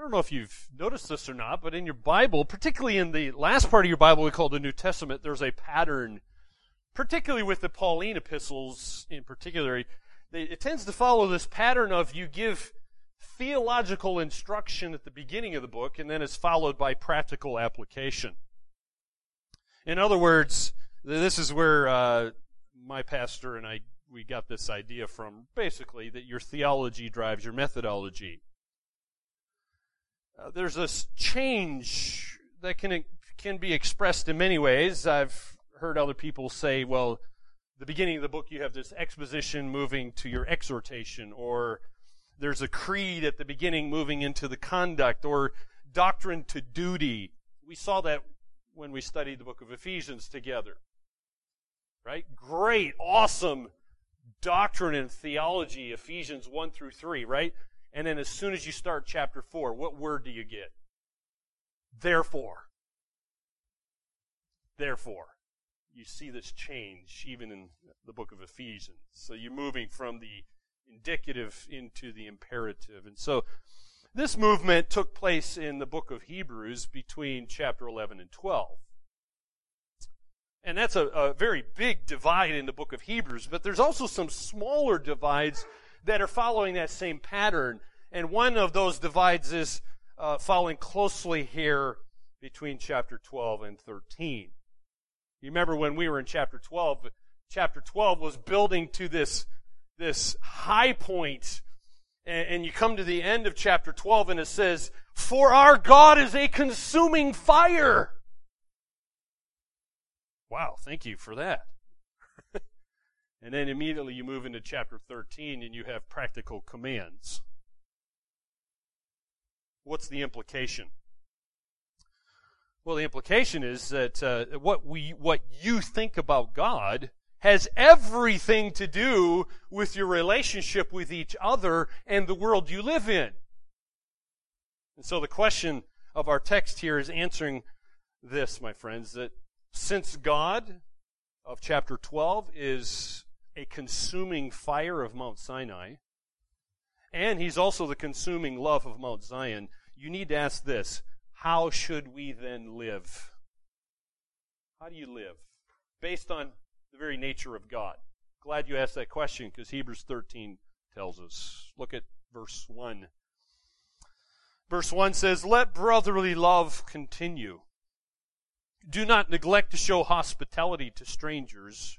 I don't know if you've noticed this or not, but in your Bible, particularly in the last part of your Bible we call the New Testament, there's a pattern, particularly with the Pauline epistles in particular. It tends to follow this pattern of you give theological instruction at the beginning of the book, and then it's followed by practical application. In other words, this is where uh, my pastor and I we got this idea from. Basically, that your theology drives your methodology. Uh, there's this change that can can be expressed in many ways. I've heard other people say, well, the beginning of the book you have this exposition moving to your exhortation, or there's a creed at the beginning moving into the conduct or doctrine to duty. We saw that when we studied the book of Ephesians together. Right? Great, awesome doctrine and theology, Ephesians 1 through 3, right? And then as soon as you start chapter 4, what word do you get? Therefore. Therefore. You see this change even in the book of Ephesians. So you're moving from the indicative into the imperative. And so this movement took place in the book of Hebrews between chapter 11 and 12. And that's a, a, very big divide in the book of Hebrews, but there's also some smaller divides that are following that same pattern. And one of those divides is uh, following closely here between chapter 12 and 13. You remember when we were in chapter 12, chapter 12 was building to this this high point, and, and you come to the end of chapter 12 and it says, For our God is a consuming fire. Wow, thank you for that. And then immediately you move into chapter 13 and you have practical commands. What's the implication? Well, the implication is that uh, what we, what you think about God has everything to do with your relationship with each other and the world you live in. And so the question of our text here is answering this, my friends, that since God of chapter 12 is a consuming fire of Mount Sinai, and he's also the consuming love of Mount Zion, you need to ask this how should we then live? How do you live? Based on the very nature of God? Glad you asked that question because Hebrews 13 tells us. Look at verse 1. Verse 1 says, Let brotherly love continue. Do not neglect to show hospitality to strangers,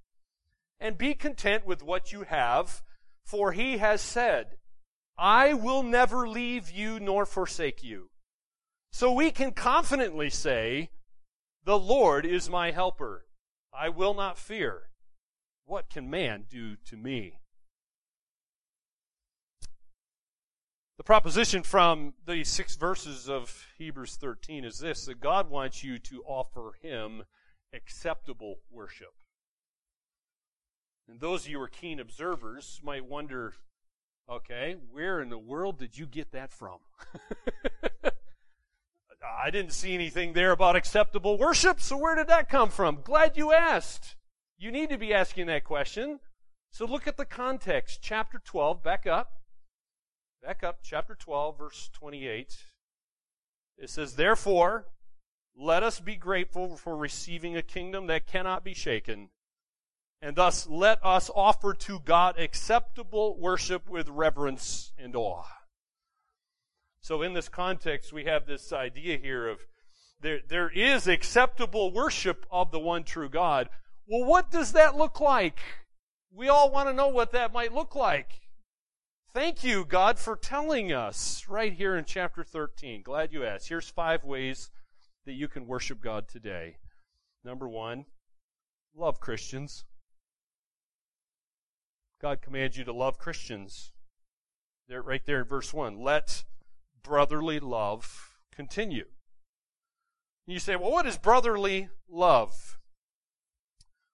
and be content with what you have, for he has said, I will never leave you nor forsake you. So we can confidently say, The Lord is my helper. I will not fear. What can man do to me? The proposition from the six verses of Hebrews 13 is this that God wants you to offer Him acceptable worship. And those of you who are keen observers might wonder okay, where in the world did you get that from? I didn't see anything there about acceptable worship, so where did that come from? Glad you asked. You need to be asking that question. So look at the context. Chapter 12, back up. Back up, chapter 12, verse 28. It says, Therefore, let us be grateful for receiving a kingdom that cannot be shaken. And thus, let us offer to God acceptable worship with reverence and awe. So, in this context, we have this idea here of there, there is acceptable worship of the one true God, well, what does that look like? We all want to know what that might look like. Thank you, God, for telling us right here in chapter 13. Glad you asked. Here's five ways that you can worship God today. Number one, love Christians. God commands you to love Christians. There, right there in verse 1. Let brotherly love continue. You say, well, what is brotherly love?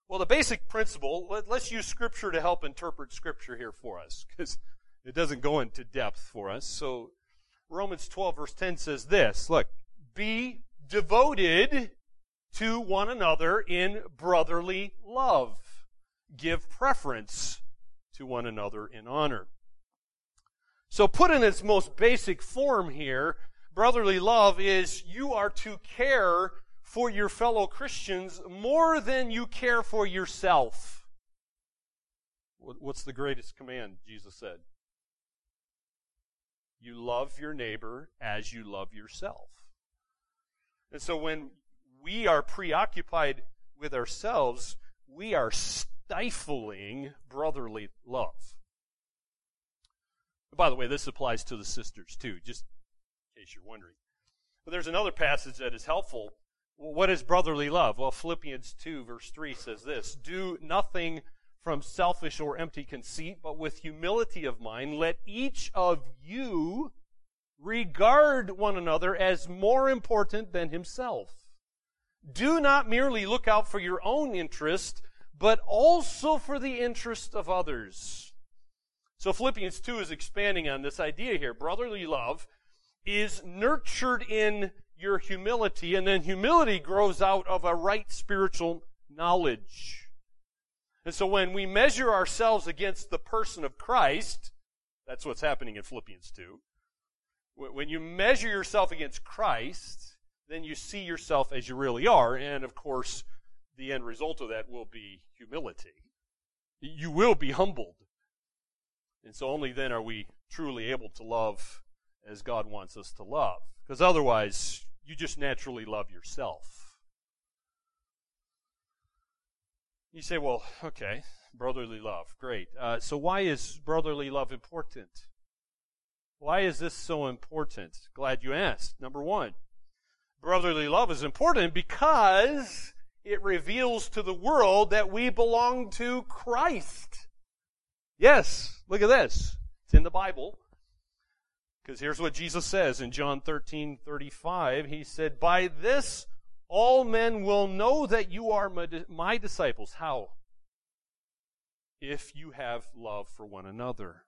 Well, the basic principle, let, us use Scripture to help interpret Scripture here for us, because it doesn't go into depth for us. So, Romans 12, verse 10 says this Look, be devoted to one another in brotherly love. Give preference to one another in honor. So, put in its most basic form here, brotherly love is you are to care for your fellow Christians more than you care for yourself. What's the greatest command, Jesus said? You love your neighbor as you love yourself. And so when we are preoccupied with ourselves, we are stifling brotherly love. By the way, this applies to the sisters too, just in case you're wondering. But there's another passage that is helpful. what is brotherly love? Well, Philippians 2, verse 3 says this Do nothing from selfish or empty conceit, but with humility of mind, let each of you regard one another as more important than himself. Do not merely look out for your own interest, but also for the interest of others. So Philippians 2 is expanding on this idea here. Brotherly love is nurtured in your humility, and then humility grows out of a right spiritual knowledge. And so when we measure ourselves against the person of Christ, that's what's happening in Philippians 2. When you measure yourself against Christ, then you see yourself as you really are. And of course, the end result of that will be humility. You will be humbled. And so only then are we truly able to love as God wants us to love. Because otherwise, you just naturally love yourself. You say, well, okay, brotherly love, great. Uh, so why is brotherly love important? Why is this so important? Glad you asked. Number one, brotherly love is important because it reveals to the world that we belong to Christ. Yes, look at this. It's in the Bible. Because here's what Jesus says in John 13 35. He said, By this all men will know that you are my disciples. How? If you have love for one another.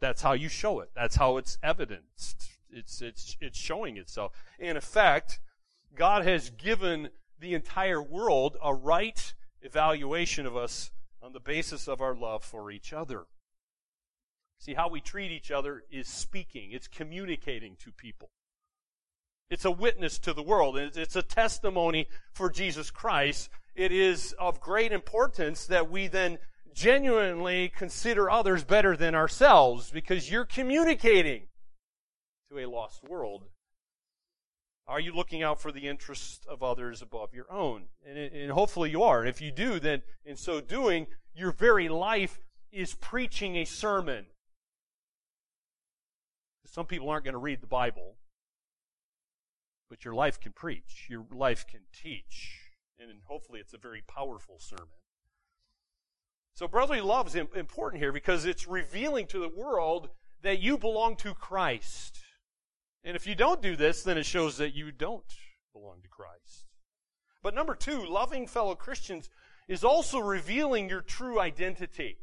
That's how you show it. That's how it's evidenced. It's, it's, it's showing itself. In effect, God has given the entire world a right evaluation of us on the basis of our love for each other. See, how we treat each other is speaking, it's communicating to people. It's a witness to the world. It's a testimony for Jesus Christ. It is of great importance that we then genuinely consider others better than ourselves because you're communicating to a lost world. Are you looking out for the interests of others above your own? And, and hopefully you are. And if you do, then in so doing, your very life is preaching a sermon. Some people aren't going to read the Bible, but your life can preach. Your life can teach. And hopefully it's a very powerful sermon. So brotherly love is important here because it's revealing to the world that you belong to Christ. And if you don't do this, then it shows that you don't belong to Christ. But number two, loving fellow Christians is also revealing your true identity.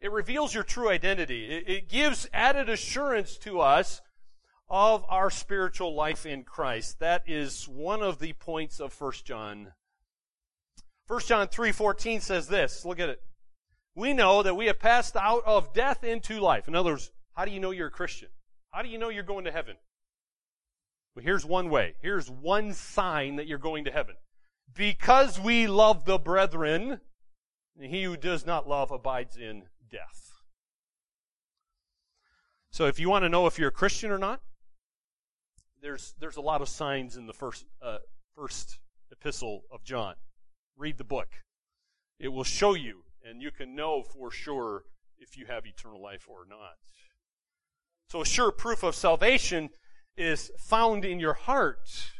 It reveals your true identity. It, gives added assurance to us of our spiritual life in Christ. That is one of the points of 1 John. 1 John 3:14 says this. Look at it. We know that we have passed out of death into life. In other words, how do you know you're a Christian? How do you know you're going to heaven? Well, here's one way. Here's one sign that you're going to heaven. Because we love the brethren, he who does not love abides in death. So if you want to know if you're a Christian or not, there's there's a lot of signs in the first uh, first epistle of John. Read the book. It will show you, and you can know for sure if you have eternal life or not. So a sure proof of salvation is found in your heart.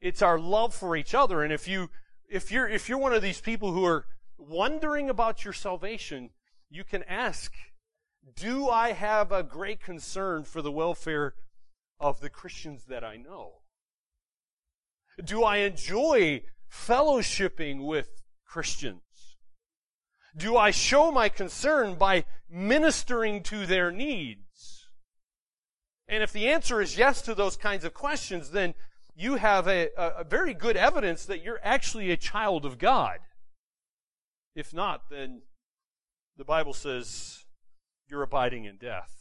It's our love for each other. And if you, if you're, if you're one of these people who are wondering about your salvation, you can ask, do I have a great concern for the welfare of the Christians that I know? Do I enjoy fellowshipping with Christians? Do I show my concern by ministering to their needs? And if the answer is yes to those kinds of questions, then you have a, a, very good evidence that you're actually a child of God. If not, then the Bible says you're abiding in death.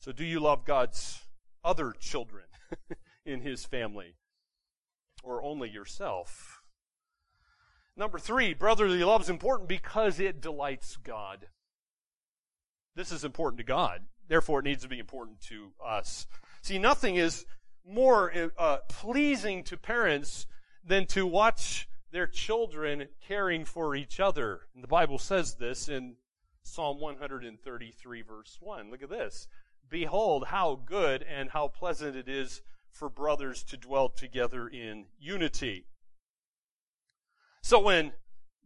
So, do you love God's other children in His family? Or only yourself? Number three, brotherly love is important because it delights God. This is important to God. Therefore, it needs to be important to us. See, nothing is more uh, pleasing to parents than to watch their children caring for each other. And the Bible says this in Psalm 133, verse 1. Look at this. Behold, how good and how pleasant it is for brothers to dwell together in unity. So when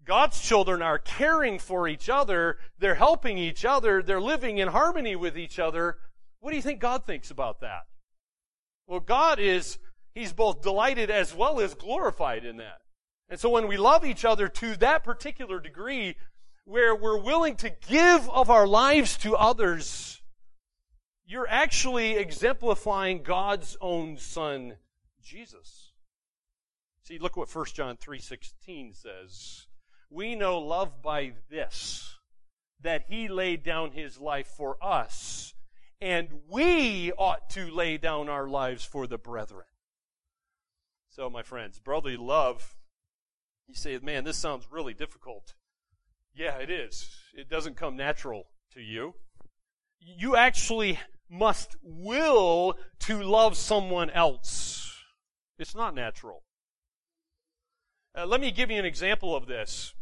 God's children are caring for each other, they're helping each other, they're living in harmony with each other. What do you think God thinks about that? Well, God is, He's both delighted as well as glorified in that. And so when we love each other to that particular degree, where we're willing to give of our lives to others, you're actually exemplifying God's own Son, Jesus. See, look what 1 John 3.16 says we know love by this, that he laid down his life for us, and we ought to lay down our lives for the brethren. So, my friends, brotherly love, you say, man, this sounds really difficult. Yeah, it is. It doesn't come natural to you. You actually must will to love someone else. It's not natural. Uh, let me give you an example of this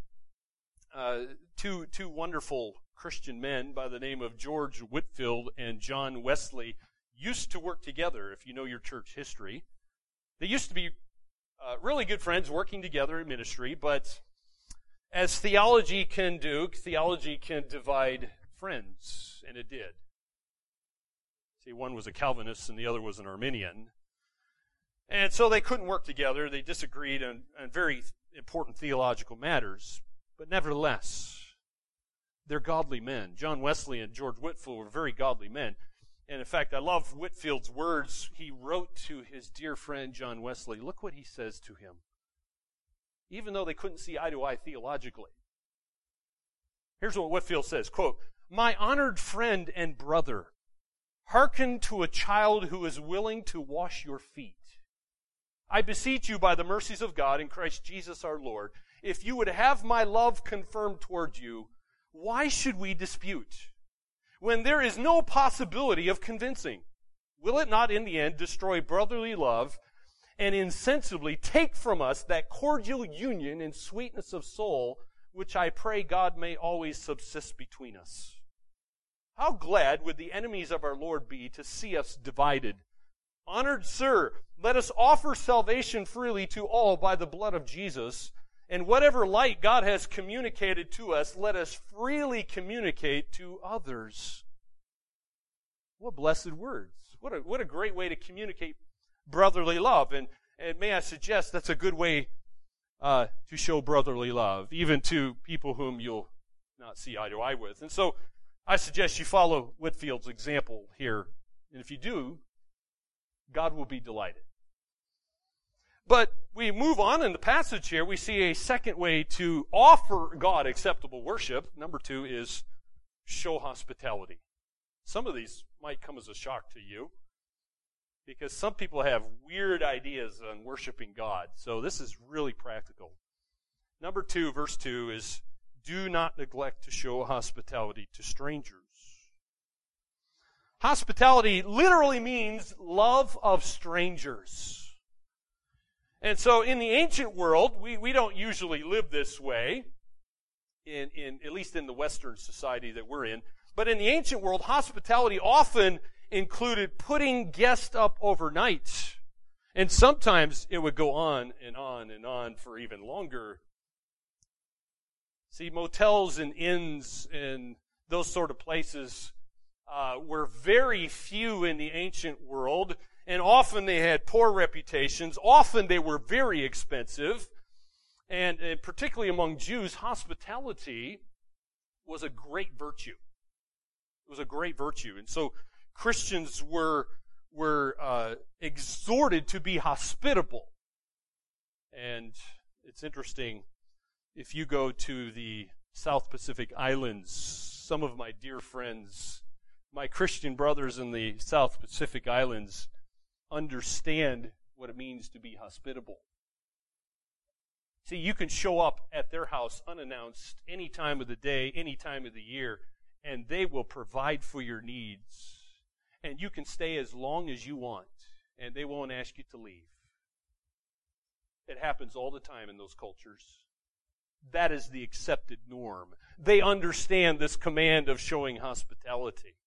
uh, two two wonderful Christian men by the name of George Whitefield and John Wesley used to work together. If you know your church history, they used to be uh, really good friends, working together in ministry. But as theology can do, theology can divide friends, and it did. See, one was a Calvinist and the other was an Arminian. And so they couldn't work together. They disagreed on, on very important theological matters. But nevertheless, they're godly men. John Wesley and George Whitefield were very godly men. And in fact, I love Whitefield's words. He wrote to his dear friend John Wesley. Look what he says to him. Even though they couldn't see eye to eye theologically. Here's what Whitefield says, quote, My honored friend and brother, hearken to a child who is willing to wash your feet. I beseech you by the mercies of God in Christ Jesus our Lord, if you would have my love confirmed toward you, why should we dispute? When there is no possibility of convincing, will it not in the end destroy brotherly love and insensibly take from us that cordial union and sweetness of soul which I pray God may always subsist between us? How glad would the enemies of our Lord be to see us divided? Honored sir, let us offer salvation freely to all by the blood of Jesus and whatever light God has communicated to us, let us freely communicate to others. What blessed words. What a, what a great way to communicate brotherly love. And, and may I suggest that's a good way uh, to show brotherly love, even to people whom you'll not see eye to eye with. And so I suggest you follow Whitefield's example here. And if you do, God will be delighted. But we move on in the passage here. We see a second way to offer God acceptable worship. Number two is show hospitality. Some of these might come as a shock to you because some people have weird ideas on worshiping God. So this is really practical. Number two, verse two is do not neglect to show hospitality to strangers. Hospitality literally means love of strangers. And so in the ancient world, we, we don't usually live this way, in, in, at least in the Western society that we're in. But in the ancient world, hospitality often included putting guests up overnight. And sometimes it would go on and on and on for even longer. See, motels and inns and those sort of places uh, were very few in the ancient world, and often they had poor reputations. Often they were very expensive. And, and particularly among Jews, hospitality was a great virtue. It was a great virtue. And so Christians were, were uh, exhorted to be hospitable. And it's interesting if you go to the South Pacific Islands, some of my dear friends, my Christian brothers in the South Pacific Islands, understand what it means to be hospitable. See, you can show up at their house unannounced any time of the day, any time of the year, and they will provide for your needs. And you can stay as long as you want, and they won't ask you to leave. It happens all the time in those cultures. That is the accepted norm. They understand this command of showing hospitality.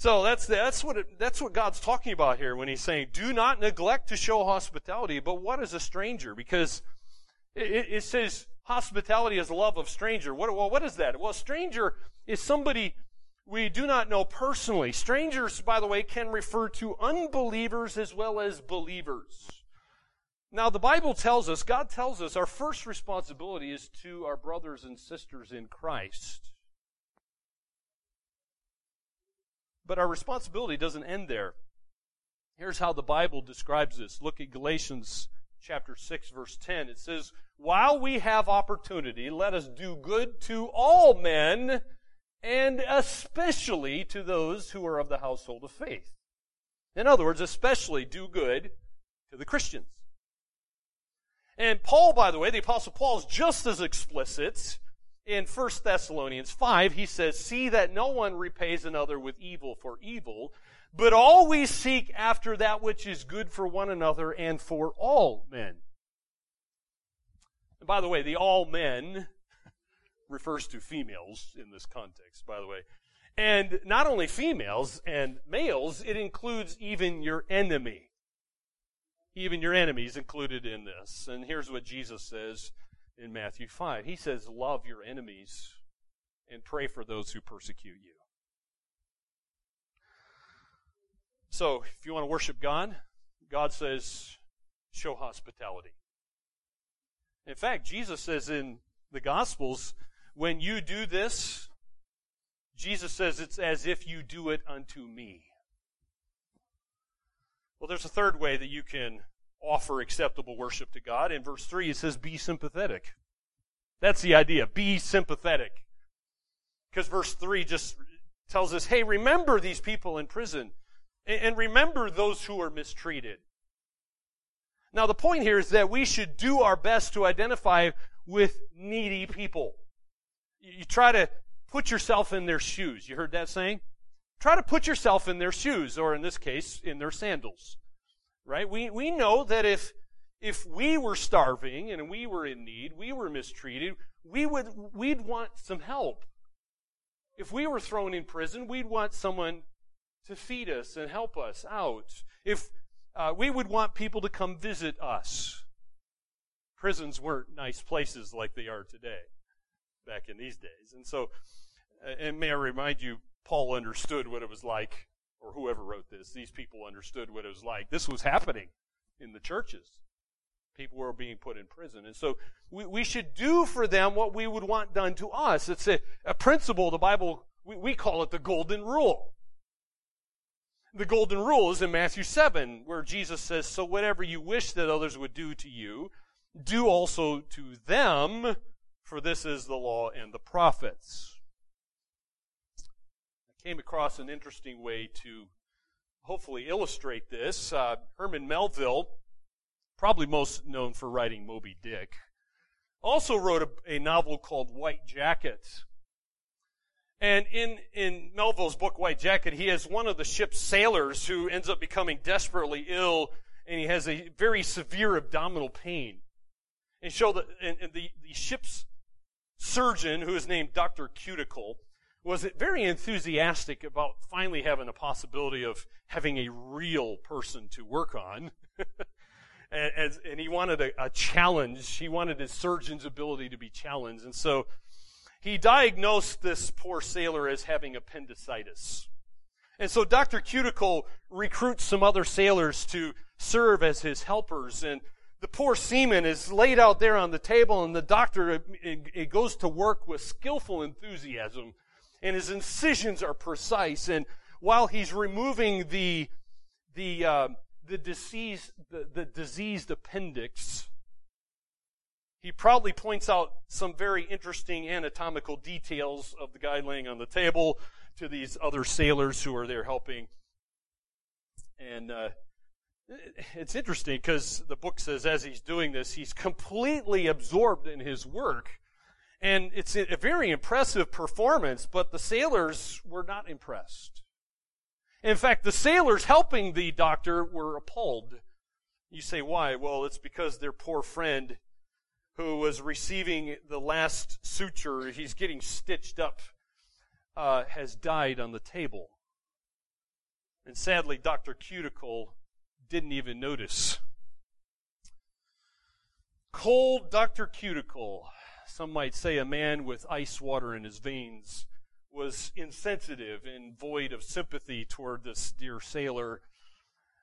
So that's that's what it, that's what God's talking about here when He's saying, "Do not neglect to show hospitality." But what is a stranger? Because it, it says hospitality is love of stranger. What well, what is that? Well, stranger is somebody we do not know personally. Strangers, by the way, can refer to unbelievers as well as believers. Now, the Bible tells us, God tells us, our first responsibility is to our brothers and sisters in Christ. But our responsibility doesn't end there. Here's how the Bible describes this. Look at Galatians chapter 6 verse 10. It says, "While we have opportunity, let us do good to all men, and especially to those who are of the household of faith." In other words, especially do good to the Christians. And Paul, by the way, the apostle Paul is just as explicit in 1 Thessalonians 5, he says, See that no one repays another with evil for evil, but always seek after that which is good for one another and for all men. And by the way, the all men refers to females in this context, by the way. And not only females and males, it includes even your enemy. Even your enemies included in this. And here's what Jesus says in Matthew 5. He says, Love your enemies and pray for those who persecute you. So, if you want to worship God, God says, show hospitality. In fact, Jesus says in the Gospels, when you do this, Jesus says it's as if you do it unto me. Well, there's a third way that you can offer acceptable worship to God. In verse 3, it says, be sympathetic. That's the idea. Be sympathetic. Because verse 3 just tells us, hey, remember these people in prison. And remember those who are mistreated. Now, the point here is that we should do our best to identify with needy people. You try to put yourself in their shoes. You heard that saying? Try to put yourself in their shoes, or in this case, in their sandals right? We, we know that if, if we were starving and we were in need, we were mistreated, we would, we'd want some help. If we were thrown in prison, we'd want someone to feed us and help us out. If uh, we would want people to come visit us. Prisons weren't nice places like they are today, back in these days. And so, uh, and may I remind you, Paul understood what it was like or whoever wrote this, these people understood what it was like. This was happening in the churches. People were being put in prison. And so we, we should do for them what we would want done to us. It's a, a principle, the Bible, we, we call it the golden rule. The golden rule is in Matthew 7, where Jesus says, So whatever you wish that others would do to you, do also to them, for this is the law and the prophets came across an interesting way to hopefully illustrate this. Uh, Herman Melville, probably most known for writing Moby Dick, also wrote a, a novel called White Jacket. And in, in Melville's book, White Jacket, he has one of the ship's sailors who ends up becoming desperately ill, and he has a very severe abdominal pain. And show that and, and the, the ship's surgeon, who is named Dr. Cuticle, was very enthusiastic about finally having the possibility of having a real person to work on. and, and, he wanted a, a, challenge. He wanted his surgeon's ability to be challenged. And so he diagnosed this poor sailor as having appendicitis. And so Dr. Cuticle recruits some other sailors to serve as his helpers. And the poor seaman is laid out there on the table, and the doctor it goes to work with skillful enthusiasm. And his incisions are precise. And while he's removing the, the, uh, the, disease, the, the diseased appendix, he proudly points out some very interesting anatomical details of the guy laying on the table to these other sailors who are there helping. And uh, it's interesting because the book says as he's doing this, he's completely absorbed in his work. And it's a very impressive performance, but the sailors were not impressed. In fact, the sailors helping the doctor were appalled. You say, why? Well, it's because their poor friend who was receiving the last suture, he's getting stitched up, uh, has died on the table. And sadly, Dr. Cuticle didn't even notice. Cold Dr. Cuticle, some might say a man with ice water in his veins, was insensitive and void of sympathy toward this dear sailor.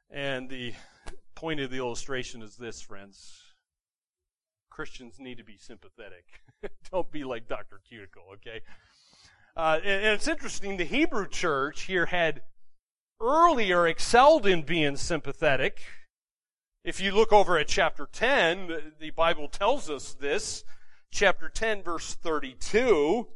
And the point of the illustration is this, friends. Christians need to be sympathetic. Don't be like Dr. Cuticle, okay? Uh, and, and it's interesting, the Hebrew church here had earlier excelled in being sympathetic. If you look over at chapter 10, the Bible tells us this. Chapter 10, verse 32.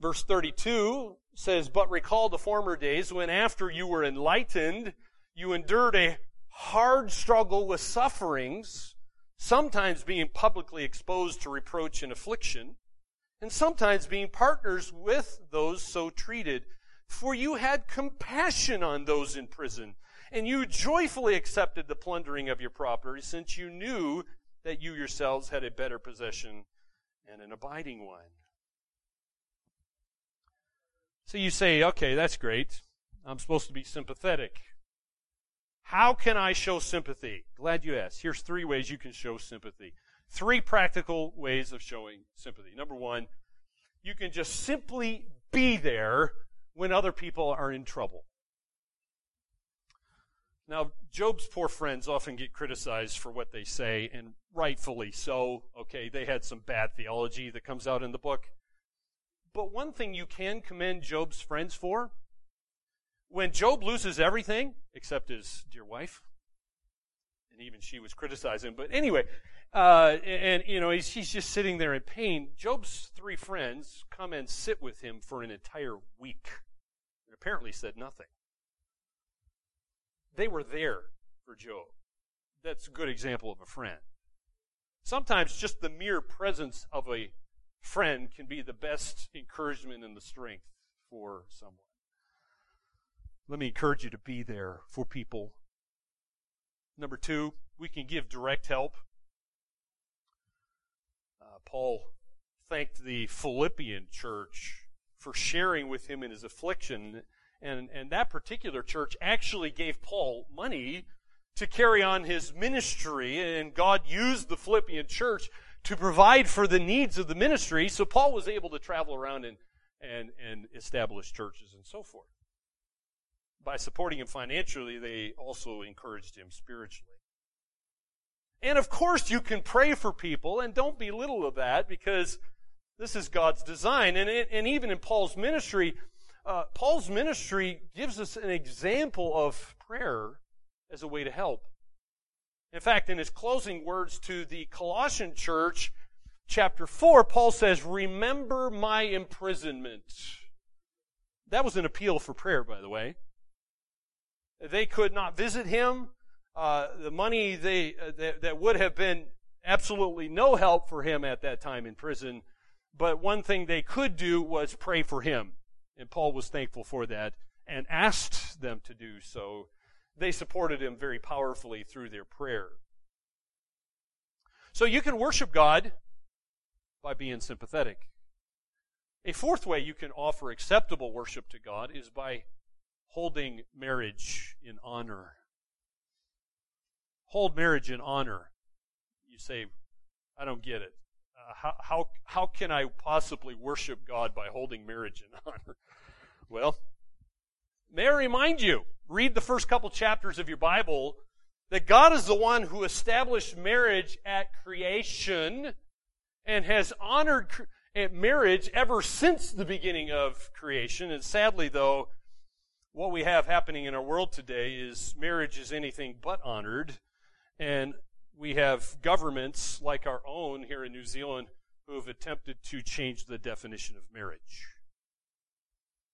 Verse 32 says, But recall the former days when after you were enlightened, you endured a hard struggle with sufferings sometimes being publicly exposed to reproach and affliction, and sometimes being partners with those so treated. For you had compassion on those in prison, and you joyfully accepted the plundering of your property, since you knew that you yourselves had a better possession and an abiding one. So you say, okay, that's great. I'm supposed to be sympathetic. How can I show sympathy? Glad you asked. Here's three ways you can show sympathy. Three practical ways of showing sympathy. Number one, you can just simply be there when other people are in trouble. Now, Job's poor friends often get criticized for what they say, and rightfully so. Okay, they had some bad theology that comes out in the book. But one thing you can commend Job's friends for when Job loses everything except his dear wife, and even she was criticizing. But anyway, uh, and, you know he's, he's just sitting there in pain. Job's three friends come and sit with him for an entire week, and apparently said nothing. They were there for Job. That's a good example of a friend. Sometimes just the mere presence of a friend can be the best encouragement and the strength for someone. Let me encourage you to be there for people. Number two, we can give direct help. Uh, Paul thanked the Philippian church for sharing with him in his affliction. And, and that particular church actually gave Paul money to carry on his ministry. And God used the Philippian church to provide for the needs of the ministry. So Paul was able to travel around and, and, and establish churches and so forth by supporting him financially, they also encouraged him spiritually. And of course, you can pray for people, and don't belittle of that because this is God's design. And, and even in Paul's ministry, uh, Paul's ministry gives us an example of prayer as a way to help. In fact, in his closing words to the Colossian church, chapter 4, Paul says, Remember my imprisonment. That was an appeal for prayer, by the way. They could not visit him. Uh, the money they uh, that, that would have been absolutely no help for him at that time in prison. But one thing they could do was pray for him. And Paul was thankful for that and asked them to do so. They supported him very powerfully through their prayer. So you can worship God by being sympathetic. A fourth way you can offer acceptable worship to God is by holding marriage in honor. Hold marriage in honor. You say, I don't get it. Uh, how, how, how can I possibly worship God by holding marriage in honor? Well, may I remind you, read the first couple chapters of your Bible, that God is the one who established marriage at creation and has honored marriage ever since the beginning of creation. And sadly, though, what we have happening in our world today is marriage is anything but honored. And we have governments like our own here in New Zealand who have attempted to change the definition of marriage.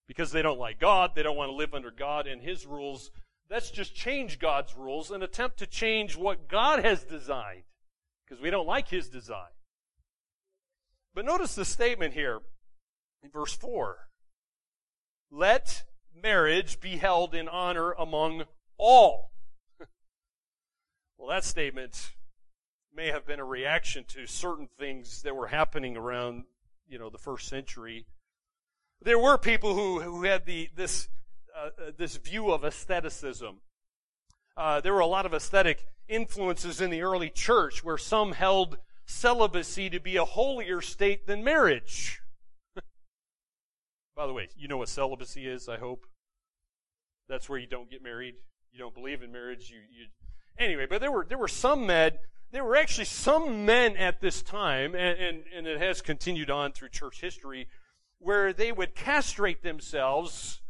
Because they don't like God, they don't want to live under God and His rules. Let's just change God's rules and attempt to change what God has designed. Because we don't like His design. But notice the statement here in verse 4. Let marriage be held in honor among all. Well, that statement may have been a reaction to certain things that were happening around, you know, the first century. There were people who, who had the, this, uh, uh this view of aestheticism. Uh, there were a lot of aesthetic influences in the early church where some held celibacy to be a holier state than marriage. By the way, you know what celibacy is, I hope. That's where you don't get married. You don't believe in marriage. You, you anyway, but there were there were some men there were actually some men at this time, and, and, and it has continued on through church history, where they would castrate themselves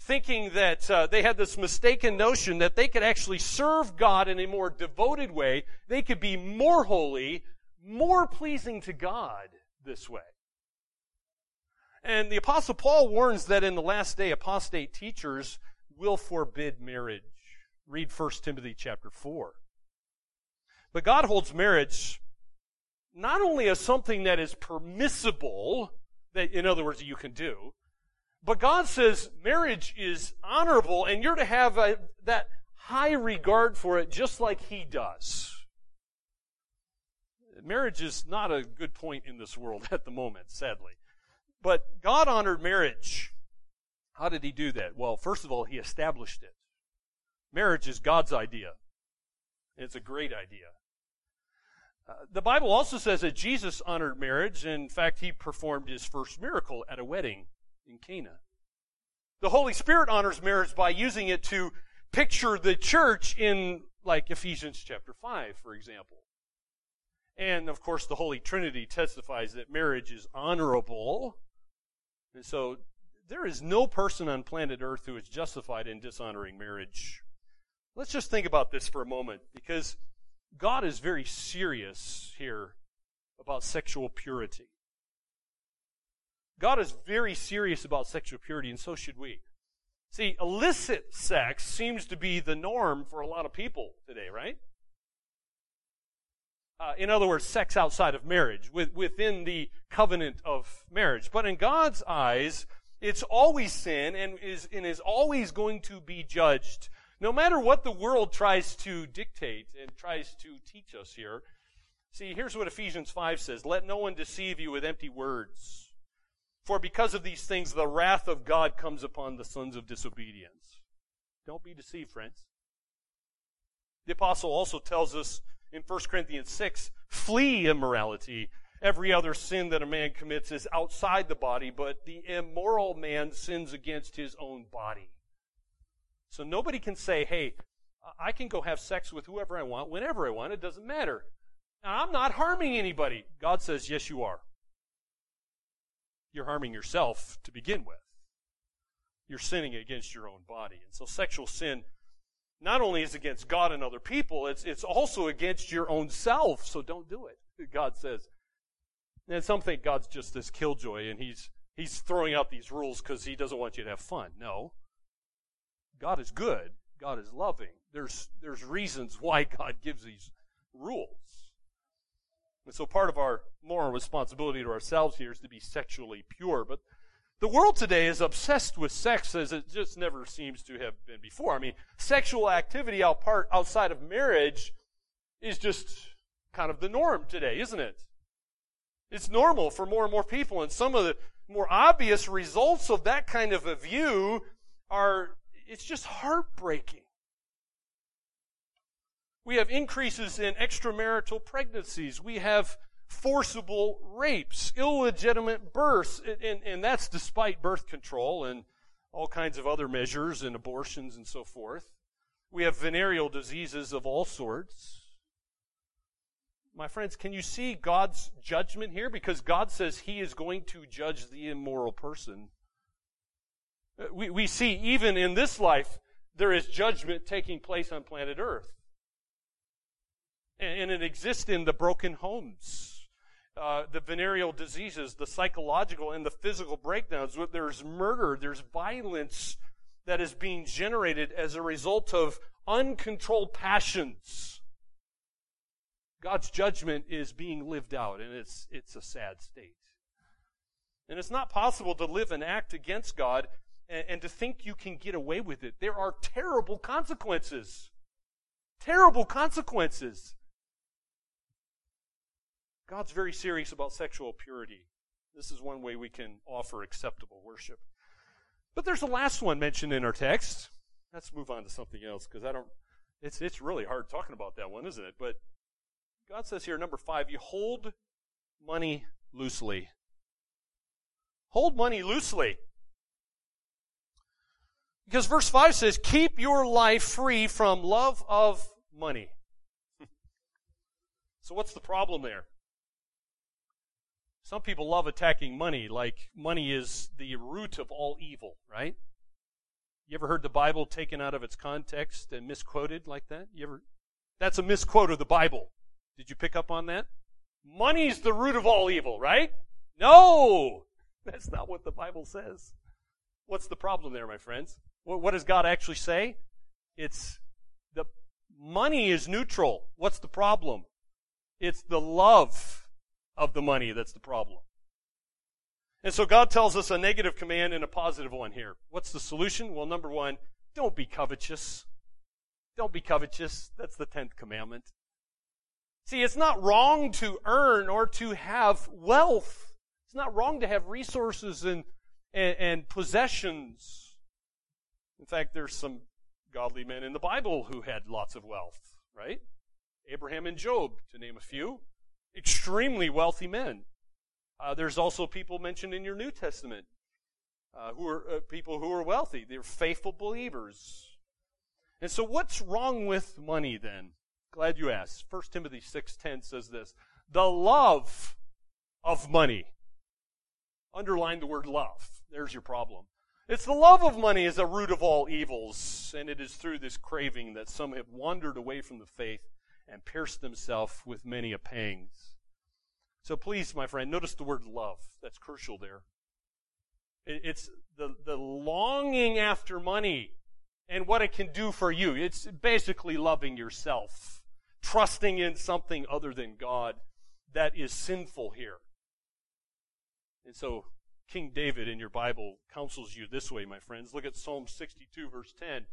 thinking that uh, they had this mistaken notion that they could actually serve God in a more devoted way. They could be more holy, more pleasing to God this way. And the apostle Paul warns that in the last day apostate teachers will forbid marriage. Read 1 Timothy chapter 4. But God holds marriage not only as something that is permissible, that in other words you can do, but God says marriage is honorable and you're to have a, that high regard for it just like He does. Marriage is not a good point in this world at the moment, sadly. But God honored marriage. How did He do that? Well, first of all, He established it. Marriage is God's idea. It's a great idea. Uh, the Bible also says that Jesus honored marriage. In fact, he performed his first miracle at a wedding in Cana. The Holy Spirit honors marriage by using it to picture the church in, like, Ephesians chapter 5, for example. And, of course, the Holy Trinity testifies that marriage is honorable. And so, there is no person on planet Earth who is justified in dishonoring marriage. Let's just think about this for a moment, because God is very serious here about sexual purity. God is very serious about sexual purity, and so should we. See, illicit sex seems to be the norm for a lot of people today, right? Uh, in other words, sex outside of marriage, with, within the covenant of marriage. But in God's eyes, it's always sin and is, and is always going to be judged no matter what the world tries to dictate and tries to teach us here, see, here's what Ephesians 5 says Let no one deceive you with empty words. For because of these things, the wrath of God comes upon the sons of disobedience. Don't be deceived, friends. The apostle also tells us in 1 Corinthians 6 flee immorality. Every other sin that a man commits is outside the body, but the immoral man sins against his own body. So nobody can say, hey, I can go have sex with whoever I want, whenever I want. It doesn't matter. Now, I'm not harming anybody. God says, yes, you are. You're harming yourself to begin with. You're sinning against your own body. And so sexual sin not only is against God and other people, it's, it's also against your own self. So don't do it. God says. And some think God's just this killjoy and he's, he's throwing out these rules because he doesn't want you to have fun. No. God is good. God is loving. There's, there's reasons why God gives these rules. And so part of our moral responsibility to ourselves here is to be sexually pure. But the world today is obsessed with sex as it just never seems to have been before. I mean, sexual activity out part, outside of marriage is just kind of the norm today, isn't it? It's normal for more and more people, and some of the more obvious results of that kind of a view are it's just heartbreaking. We have increases in extramarital pregnancies. We have forcible rapes, illegitimate births, and, and that's despite birth control and all kinds of other measures and abortions and so forth. We have venereal diseases of all sorts. My friends, can you see God's judgment here? Because God says He is going to judge the immoral person. We, we see even in this life, there is judgment taking place on planet Earth. And, and it exists in the broken homes. Uh, the venereal diseases, the psychological and the physical breakdowns. There's murder, there's violence that is being generated as a result of uncontrolled passions. God's judgment is being lived out, and it's, it's a sad state. And it's not possible to live and act against God and, and to think you can get away with it. There are terrible consequences. Terrible consequences. God's very serious about sexual purity. This is one way we can offer acceptable worship. But there's a last one mentioned in our text. Let's move on to something else because I don't, it's, it's really hard talking about that one, isn't it? But God says here, number five, you hold money loosely. Hold money loosely. Because verse 5 says, keep your life free from love of money. so what's the problem there? Some people love attacking money, like money is the root of all evil, right? You ever heard the Bible taken out of its context and misquoted like that? You ever? That's a misquote of the Bible. Did you pick up on that? Money's the root of all evil, right? No! That's not what the Bible says. What's the problem there, my friends? What, does God actually say? It's the money is neutral. What's the problem? It's the love of the money that's the problem. And so God tells us a negative command and a positive one here. What's the solution? Well, number one, don't be covetous. Don't be covetous. That's the 10th commandment. See, it's not wrong to earn or to have wealth. It's not wrong to have resources and, and, and possessions. In fact, there's some godly men in the Bible who had lots of wealth, right? Abraham and Job, to name a few extremely wealthy men. Uh, there's also people mentioned in your New Testament uh, who are uh, people who are wealthy. They're faithful believers. And so, what's wrong with money then? Glad you asked. 1 Timothy 6:10 says this: "The love of money." Underline the word love. There's your problem. It's the love of money is the root of all evils, and it is through this craving that some have wandered away from the faith and pierced themselves with many a pangs. So please, my friend, notice the word love. That's crucial there. It's the, the longing after money and what it can do for you. It's basically loving yourself, trusting in something other than God that is sinful here. And so King David in your Bible counsels you this way, my friends. Look at Psalm 62, verse 10.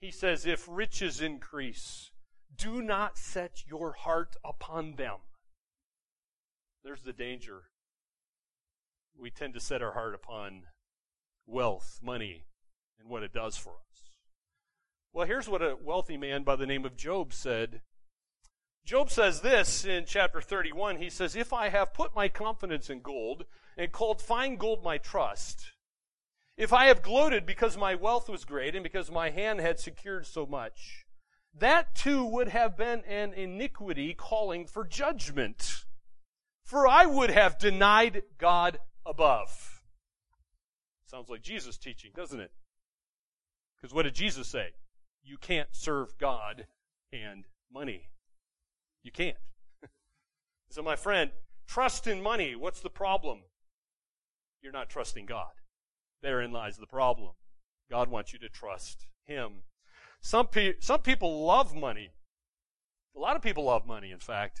He says, If riches increase, do not set your heart upon them. There's the danger. We tend to set our heart upon wealth, money, and what it does for us. Well, here's what a wealthy man by the name of Job said. Job says this in chapter 31. He says, If I have put my confidence in gold and called fine gold my trust, if I have gloated because my wealth was great and because my hand had secured so much, that too would have been an iniquity calling for judgment. For I would have denied God above. Sounds like Jesus teaching, doesn't it? Because what did Jesus say? You can't serve God and money. You can't. so, my friend, trust in money. What's the problem? You're not trusting God. Therein lies the problem. God wants you to trust Him some, pe- some people love money. A lot of people love money, in fact,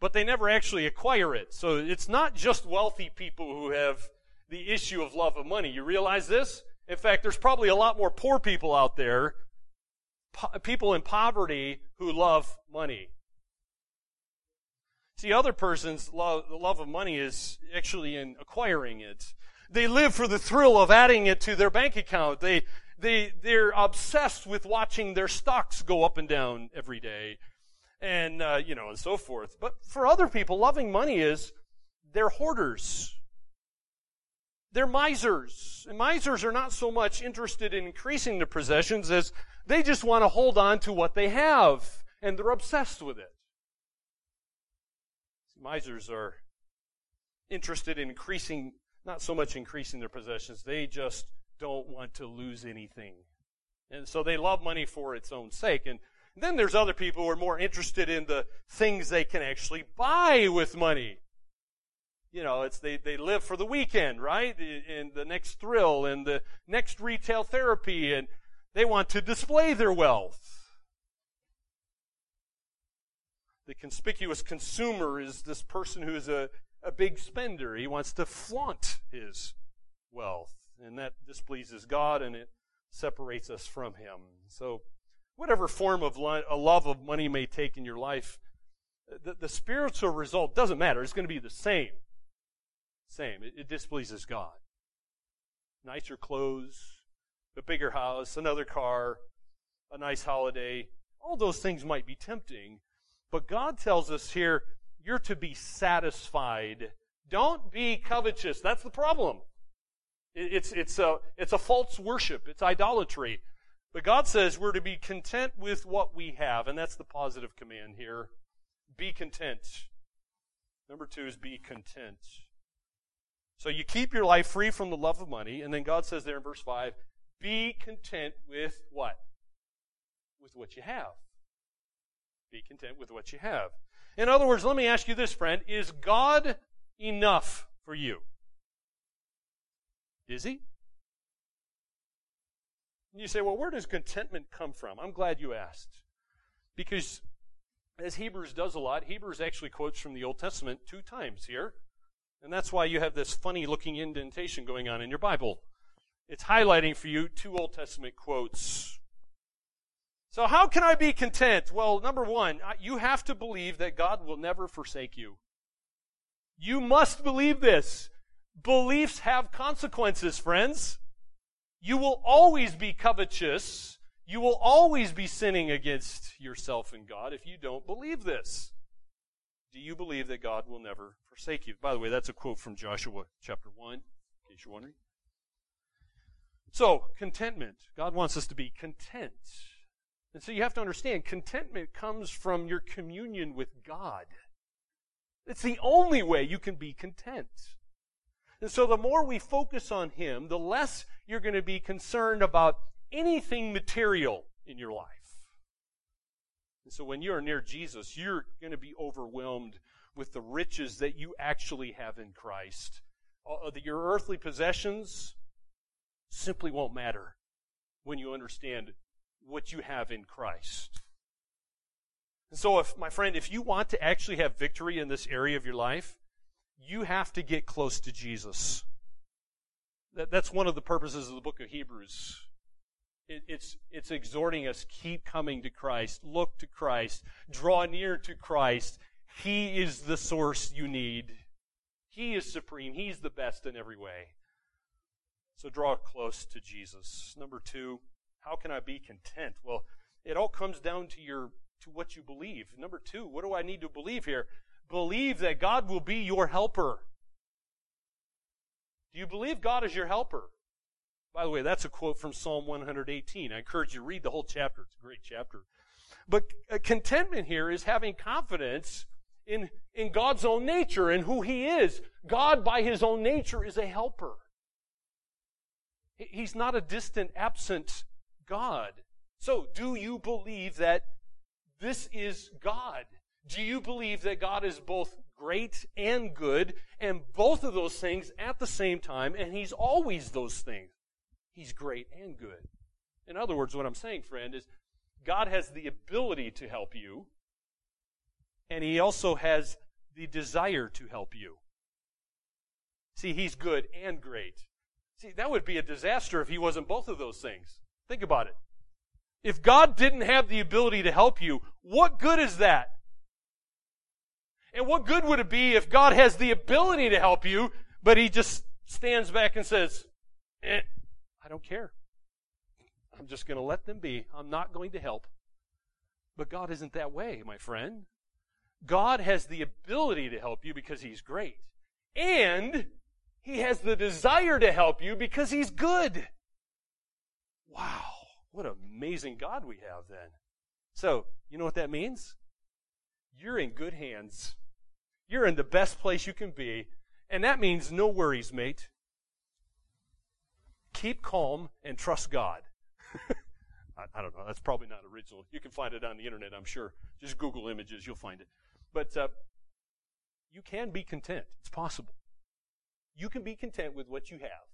but they never actually acquire it. So it's not just wealthy people who have the issue of love of money. You realize this? In fact, there's probably a lot more poor people out there, po- people in poverty who love money. See, other persons' love, the love of money is actually in acquiring it. They live for the thrill of adding it to their bank account. They, they, they're obsessed with watching their stocks go up and down every day. and, uh, you know, and so forth. But for other people, loving money is they're hoarders. They're misers. And misers are not so much interested in increasing their possessions as they just want to hold on to what they have, and they're obsessed with it. Misers are interested in increasing, not so much increasing their possessions, they just don't want to lose anything. And so they love money for its own sake. And then there's other people who are more interested in the things they can actually buy with money. You know, it's they, they live for the weekend, right? And the next thrill and the next retail therapy and they want to display their wealth. The conspicuous consumer is this person who is a, a big spender. He wants to flaunt his wealth. And that displeases God and it separates us from Him. So, whatever form of a love of money may take in your life, the, the spiritual result doesn't matter. It's going to be the same. Same. It, it displeases God. Nicer clothes, a bigger house, another car, a nice holiday. All those things might be tempting, but God tells us here, you're to be satisfied. Don't be covetous. That's the problem. It's, it's, a, it's a false worship. It's idolatry. But God says we're to be content with what we have, and that's the positive command here. Be content. Number two is be content. So you keep your life free from the love of money, and then God says there in verse 5, be content with what? With what you have. Be content with what you have. In other words, let me ask you this, friend. Is God enough for you? Is he? And you say, well, where does contentment come from? I'm glad you asked. Because as Hebrews does a lot, Hebrews actually quotes from the Old Testament two times here. And that's why you have this funny looking indentation going on in your Bible. It's highlighting for you two Old Testament quotes. So, how can I be content? Well, number one, you have to believe that God will never forsake you. You must believe this. Beliefs have consequences, friends. You will always be covetous. You will always be sinning against yourself and God if you don't believe this. Do you believe that God will never forsake you? By the way, that's a quote from Joshua chapter 1, in case you're wondering. So, contentment. God wants us to be content. And so you have to understand, contentment comes from your communion with God. It's the only way you can be content. And so the more we focus on Him, the less you're going to be concerned about anything material in your life. And so when you're near Jesus, you're going to be overwhelmed with the riches that you actually have in Christ. Uh, uh, that Your earthly possessions simply won't matter when you understand what you have in Christ. And so if, my friend, if you want to actually have victory in this area of your life, you have to get close to Jesus. That, that's one of the purposes of the book of Hebrews. It, it's, it's exhorting us, keep coming to Christ, look to Christ, draw near to Christ. He is the source you need. He is supreme. He's the best in every way. So draw close to Jesus. Number two, how can I be content? Well, it all comes down to your to what you believe. Number two, what do I need to believe here? believe that God will be your helper? Do you believe God is your helper? By the way, that's a quote from Psalm 118. I encourage you to read the whole chapter. It's a great chapter. But uh, contentment here is having confidence in, in God's own nature and who He is. God, by His own nature, is a helper. He's not a distant, absent God. So, do you believe that this is God? Do you believe that God is both great and good, and both of those things at the same time, and He's always those things? He's great and good. In other words, what I'm saying, friend, is God has the ability to help you, and He also has the desire to help you. See, He's good and great. See, that would be a disaster if He wasn't both of those things. Think about it. If God didn't have the ability to help you, what good is that? And what good would it be if God has the ability to help you, but he just stands back and says, eh, I don't care. I'm just going to let them be. I'm not going to help. But God isn't that way, my friend. God has the ability to help you because He's great. And He has the desire to help you because He's good. Wow. What an amazing God we have then. So, you know what that means? You're in good hands. You're in the best place you can be. And that means no worries, mate. Keep calm and trust God. I, don't know. That's probably not original. You can find it on the internet, I'm sure. Just Google images, you'll find it. But uh, you can be content. It's possible. You can be content with what you have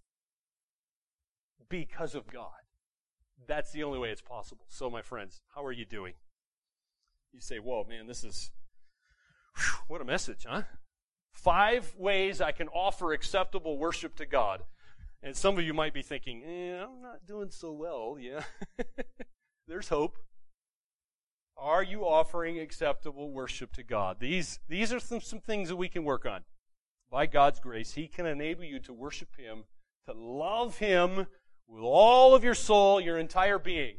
because of God. That's the only way it's possible. So, my friends, how are you doing? You say, whoa, man, this is, whew, what a message, huh? Five ways I can offer acceptable worship to God. And some of you might be thinking, eh, I'm not doing so well. Yeah. There's hope. Are you offering acceptable worship to God? These, these are some, some things that we can work on. By God's grace, He can enable you to worship Him, to love Him with all of your soul, your entire being.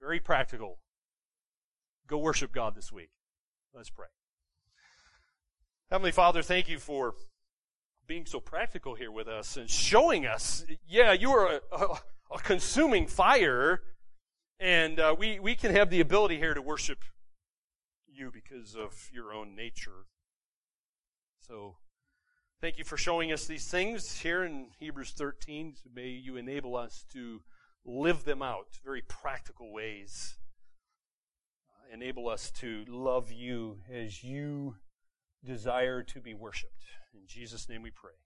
Very practical. Go worship God this week. Let's pray. Heavenly Father, thank you for being so practical here with us and showing us, yeah, you are a, a, a consuming fire and uh, we, we can have the ability here to worship you because of your own nature. So, thank you for showing us these things here in Hebrews 13. May you enable us to live them out, very practical ways. Uh, enable us to love you as you desire to be worshiped. In Jesus' name we pray.